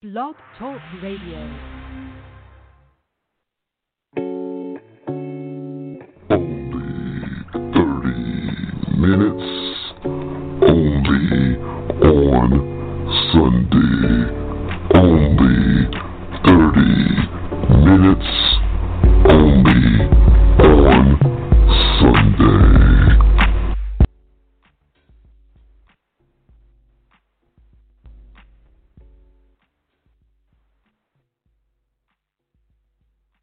Blog Talk Radio. Only thirty minutes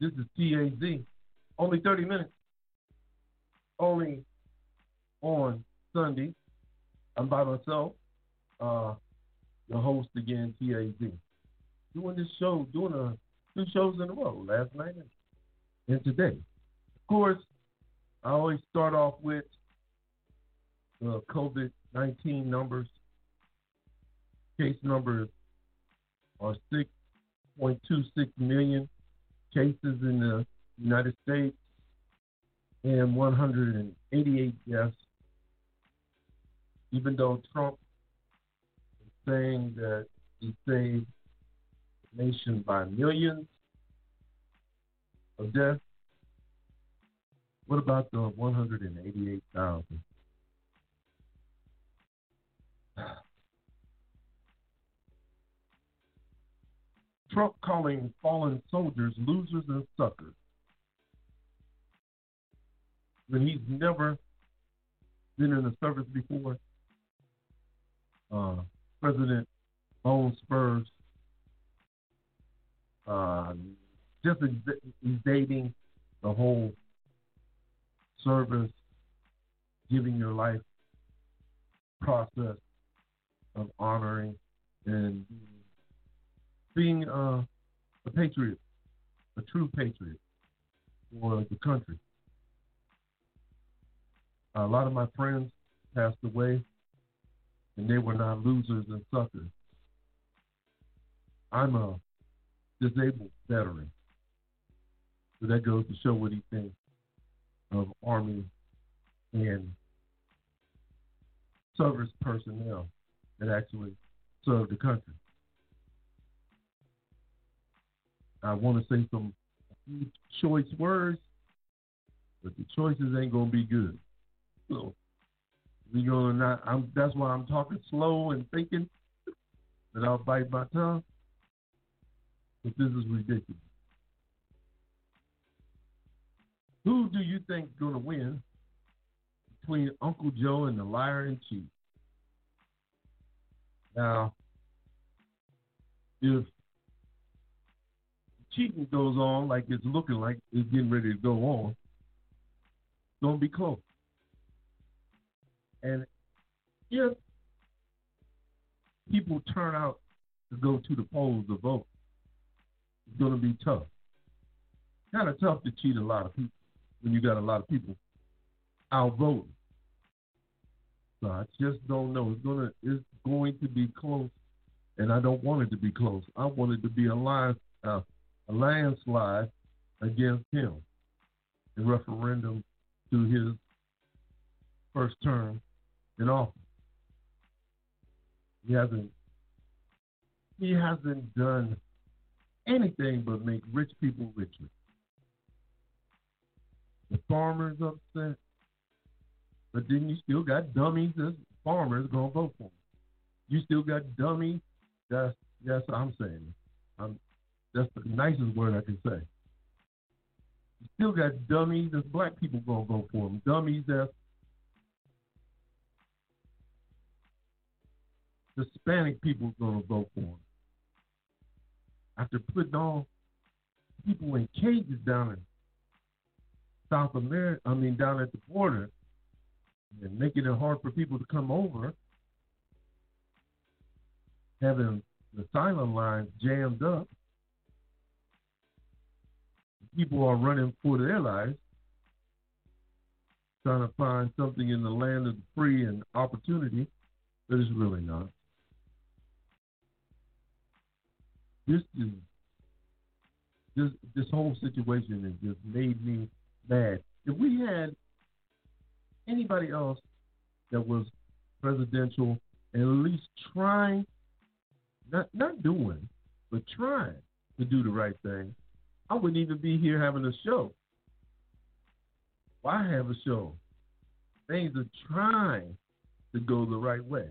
This is TAZ. Only 30 minutes. Only on Sunday. I'm by myself. Uh, the host again, TAZ. Doing this show, doing a, two shows in a row, last night and, today. Of course, I always start off with the COVID 19 numbers. Case numbers are 6.26 million cases in the United States and 188 deaths. Even though Trump is saying that he saved the nation by millions of deaths, what about the 188,000? Trump calling fallen soldiers losers and suckers. When he's never been in the service before. Uh, President Bone Spurs uh, just invading the whole service, giving your life process of honoring and being uh, a patriot, a true patriot for the country. A lot of my friends passed away, and they were not losers and suckers. I'm a disabled veteran. So that goes to show what he thinks of Army and service personnel that actually serve the country. I want to say some choice words, but the choices ain't gonna be good. So we gonna not. I'm, that's why I'm talking slow and thinking that I'll bite my tongue. But this is ridiculous. Who do you think gonna win between Uncle Joe and the liar in chief? Now, if cheating goes on like it's looking like it's getting ready to go on, gonna be close. And if people turn out to go to the polls to vote, it's going to be tough. Kind of tough to cheat a lot of people when you got a lot of people out voting. So I just don't know. It's gonna it's going to be close, and I don't want it to be close. I want it to be a line, uh, a landslide against him. The referendum to his first term in office. He hasn't he hasn't done anything but make rich people richer. The farmers upset, but then you still got dummies as farmers gonna vote for him. You still got dummies. That's that's I'm saying. I'm, that's the nicest word I can say. You still got dummies as black people gonna vote for them. Dummies that's Hispanic people to vote for them. After putting all people in cages down in South America, I mean down at the border, and making it hard for people to come over, having the asylum lines jammed up, people are running for their lives, trying to find something in the land of the free and opportunity that is really not. this is this this whole situation has just made me mad. If we had anybody else that was presidential and at least trying, not not doing, but trying to do the right thing, I wouldn't even be here having a show. Why have a show? Things are trying to go the right way.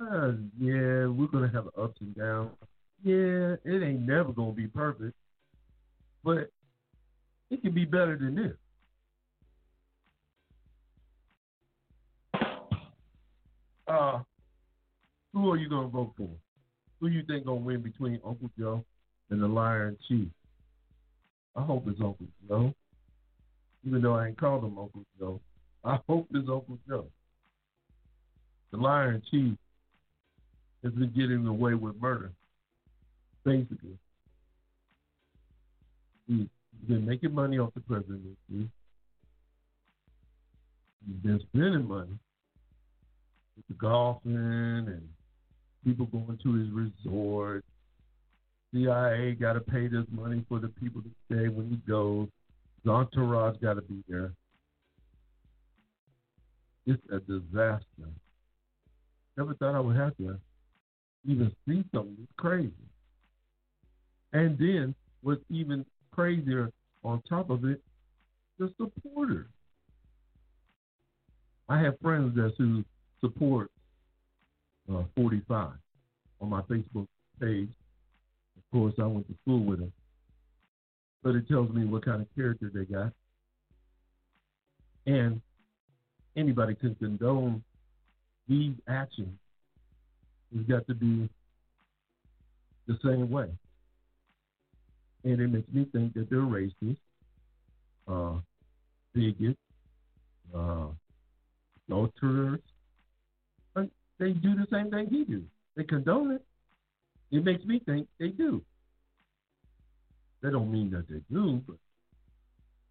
Uh, yeah, we're gonna have ups and downs. Yeah, it ain't never gonna be perfect, but it can be better than this. Uh, who are you gonna vote for? Who you think gonna win between Uncle Joe and the Lion Chief? I hope it's Uncle Joe. Even though I ain't called him Uncle Joe. I hope it's Uncle Joe. The Liar in Chief has been getting away with murder. Basically. He's been making money off the presidency. He's been spending money with the golfing and people going to his resort. CIA got to pay this money for the people to stay when he goes. His entourage got to be there. It's a disaster. Never thought I would have to even see something this crazy. And then what's even crazier on top of it, the supporters. I have friends that who support uh, 45 on my Facebook page. Of course, I went to school with them. But it tells me what kind of character they got. And anybody can condone these actions. It's got to be the same way. And it makes me think that they're racist, uh, bigots, uh, adulterers, they do the same thing he do. They condone it. It makes me think they do. That don't mean that they do, but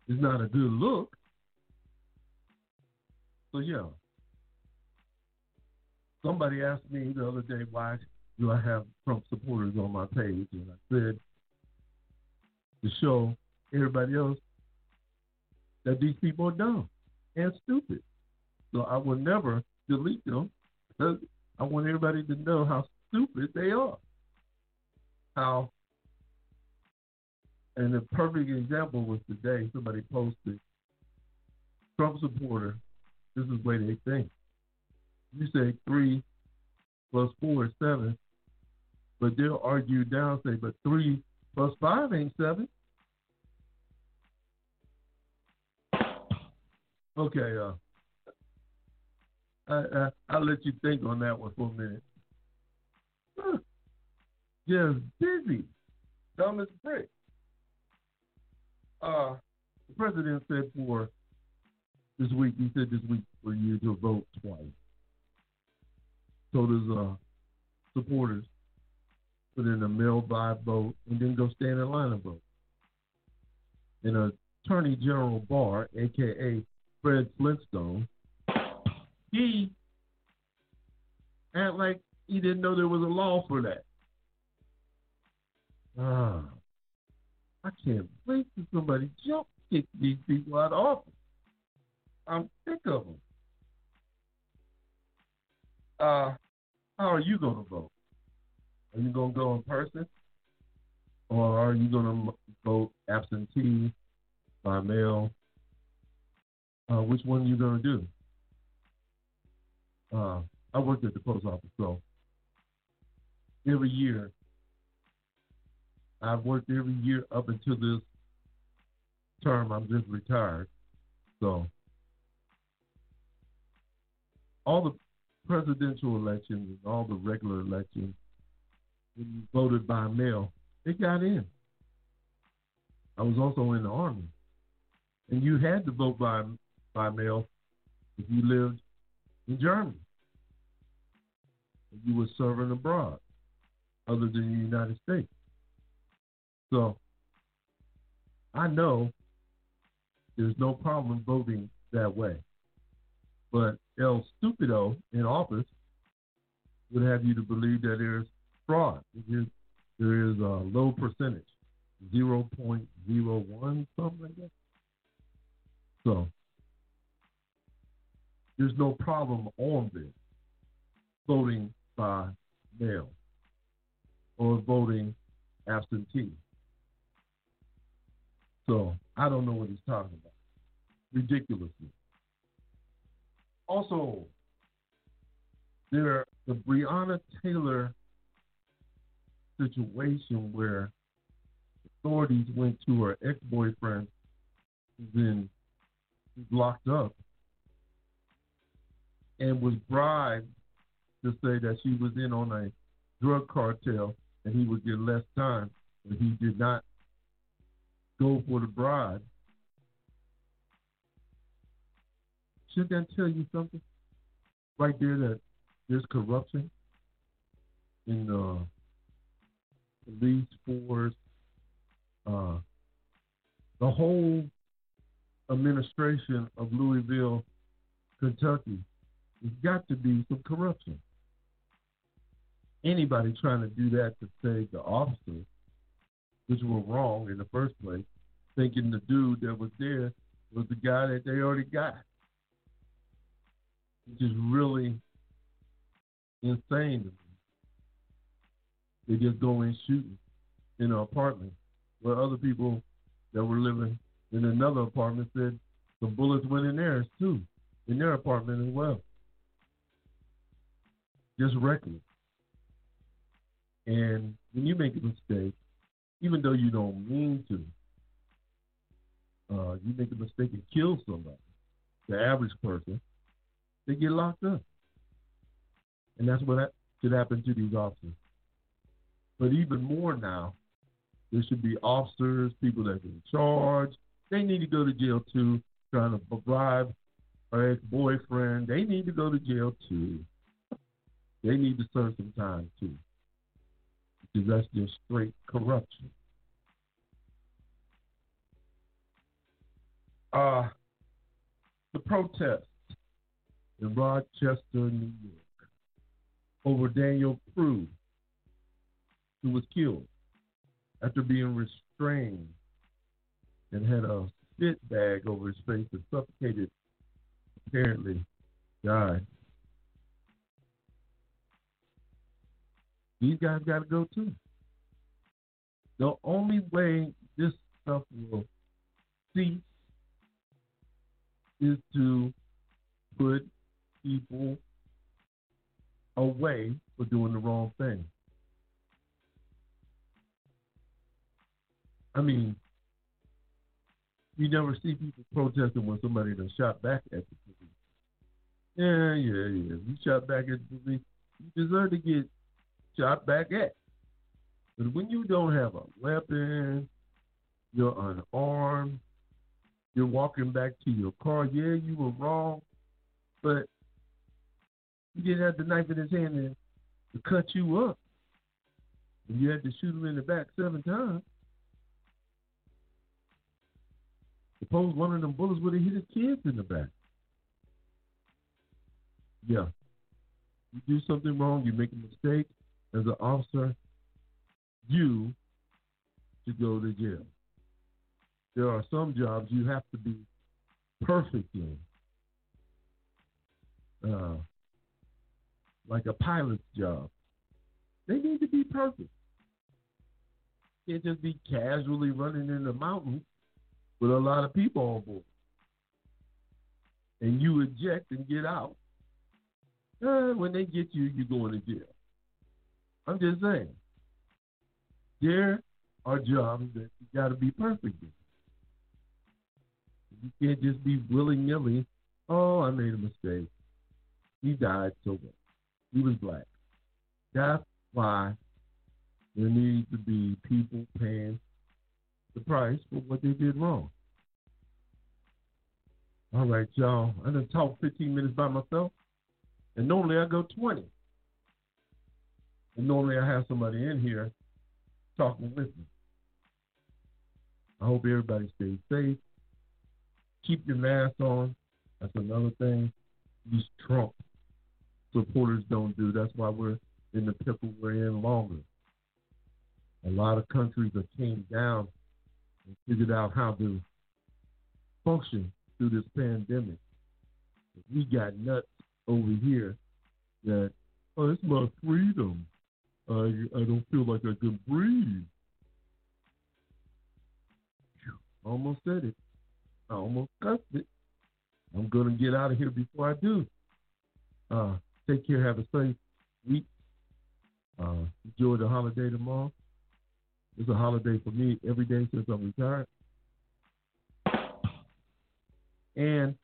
it's not a good look. So yeah. Somebody asked me the other day why do I have Trump supporters on my page, and I said to show everybody else that these people are dumb and stupid. So I will never delete them because I want everybody to know how stupid they are. How, and the perfect example was today somebody posted Trump supporter. This is the way they think. You say three plus four is seven, but they'll argue down, say, but three plus five ain't seven. Okay, uh, I, I, will let you think on that one for a minute. Just busy. Dumb as brick. Uh, the president said for this week, he said this week for you to vote twice. So there's uh, supporters put in a mail by vote and then go stand in line and vote. And Attorney General Barr, aka Fred Flintstone, he act like he didn't know there was a law for that. Ah, I can't wait somebody jump kick these people out of office. I'm sick of them. Uh, how are you going to vote? Are you going to go in person? Or are you going to vote absentee by mail? Uh, which one are you going to do? uh, I worked at the post office, so every year I've worked every year up until this term. I'm just retired, so all the presidential elections and all the regular elections, when you voted by mail, it got in. I was also in the army, and you had to vote by by mail if you lived in Germany. You were serving abroad, other than the United States. So I know there's no problem voting that way. But El Stupido in office would have you to believe that there's fraud. There is, a low percentage, 0.01, something like that. So there's no problem on this voting by mail or voting absentee. So I don't know what he's talking about. Ridiculously. Also, there the Breonna Taylor situation where authorities went to her ex-boyfriend who's in who's locked up and was bribed to say that she was in on a drug cartel and he would get less time, but he did not go for the bribe. Should that tell you something? Right there that there's corruption in uh, police force, uh, the whole administration of Louisville, Kentucky. There's got to be some corruption. Anybody trying to do that to save the officers, which were wrong in the first place, thinking the dude that was there was the guy that they already got, which is really insane. They just go in shooting in an apartment where other people that were living in another apartment said the bullets went in theirs too, in their apartment as well. Just reckless. And when you make a mistake, even though you don't mean to, uh, you make a mistake and kill somebody, the average person, they get locked up. And that's what that should happen to these officers. But even more now, there should be officers, people that are in charge. They need to go to jail too, trying to bribe our ex boyfriend. They need to go to jail too. They need to serve some time too. Because that's just straight corruption. Uh, the protests in Rochester, New York, over Daniel Prude, who was killed after being restrained and had a spit bag over his face and suffocated, apparently died. These guys got to go too. The only way this stuff will cease is to put people away for doing the wrong thing. I mean, you never see people protesting when somebody done shot back at the police. Yeah, yeah, yeah. You shot back at the police, you deserve to get shot back at. But when you don't have a weapon, you're unarmed, you're walking back to your car, yeah, you were wrong, but he didn't have the knife in his hand and to cut you up. And you had to shoot him in the back seven times. Suppose one of them bullets would have hit his kids in the back. Yeah. You do something wrong, you make a mistake as an officer, you should go to jail. There are some jobs you have to be perfect in. Uh, like a pilot's job. They need to be perfect. Can't just be casually running in the mountains with a lot of people on board. And you eject and get out. Uh, when they get you, you're going to jail. I'm just saying. There are jobs that you got to be perfect in. You can't just be willy nilly. Oh, I made a mistake. He died so bad. He was black. That's why there needs to be people paying the price for what they did wrong. All right, y'all. I done talked 15 minutes by myself, and normally I go 20. And normally I have somebody in here talking with me. I hope everybody stays safe. Keep your mask on. That's another thing. These Trump supporters don't do. That's why we're in the pickle we're in longer. A lot of countries have came down and figured out how to function through this pandemic. We got nuts over here that, oh, it's my freedom. I, I don't feel like I can breathe. almost said it. I almost cussed it. I'm gonna get out of here before I do. Uh, take care. Have a safe week. Uh, enjoy the holiday tomorrow. It's a holiday for me every day since I'm retired. And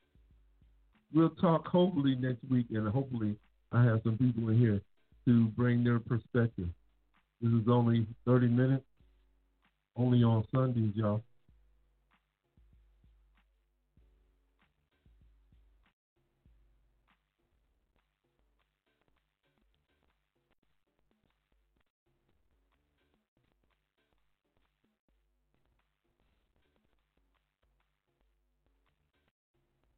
we'll talk hopefully next week, and hopefully I have some people in here to bring their perspective. This is only 30 minutes, only on Sundays, y'all.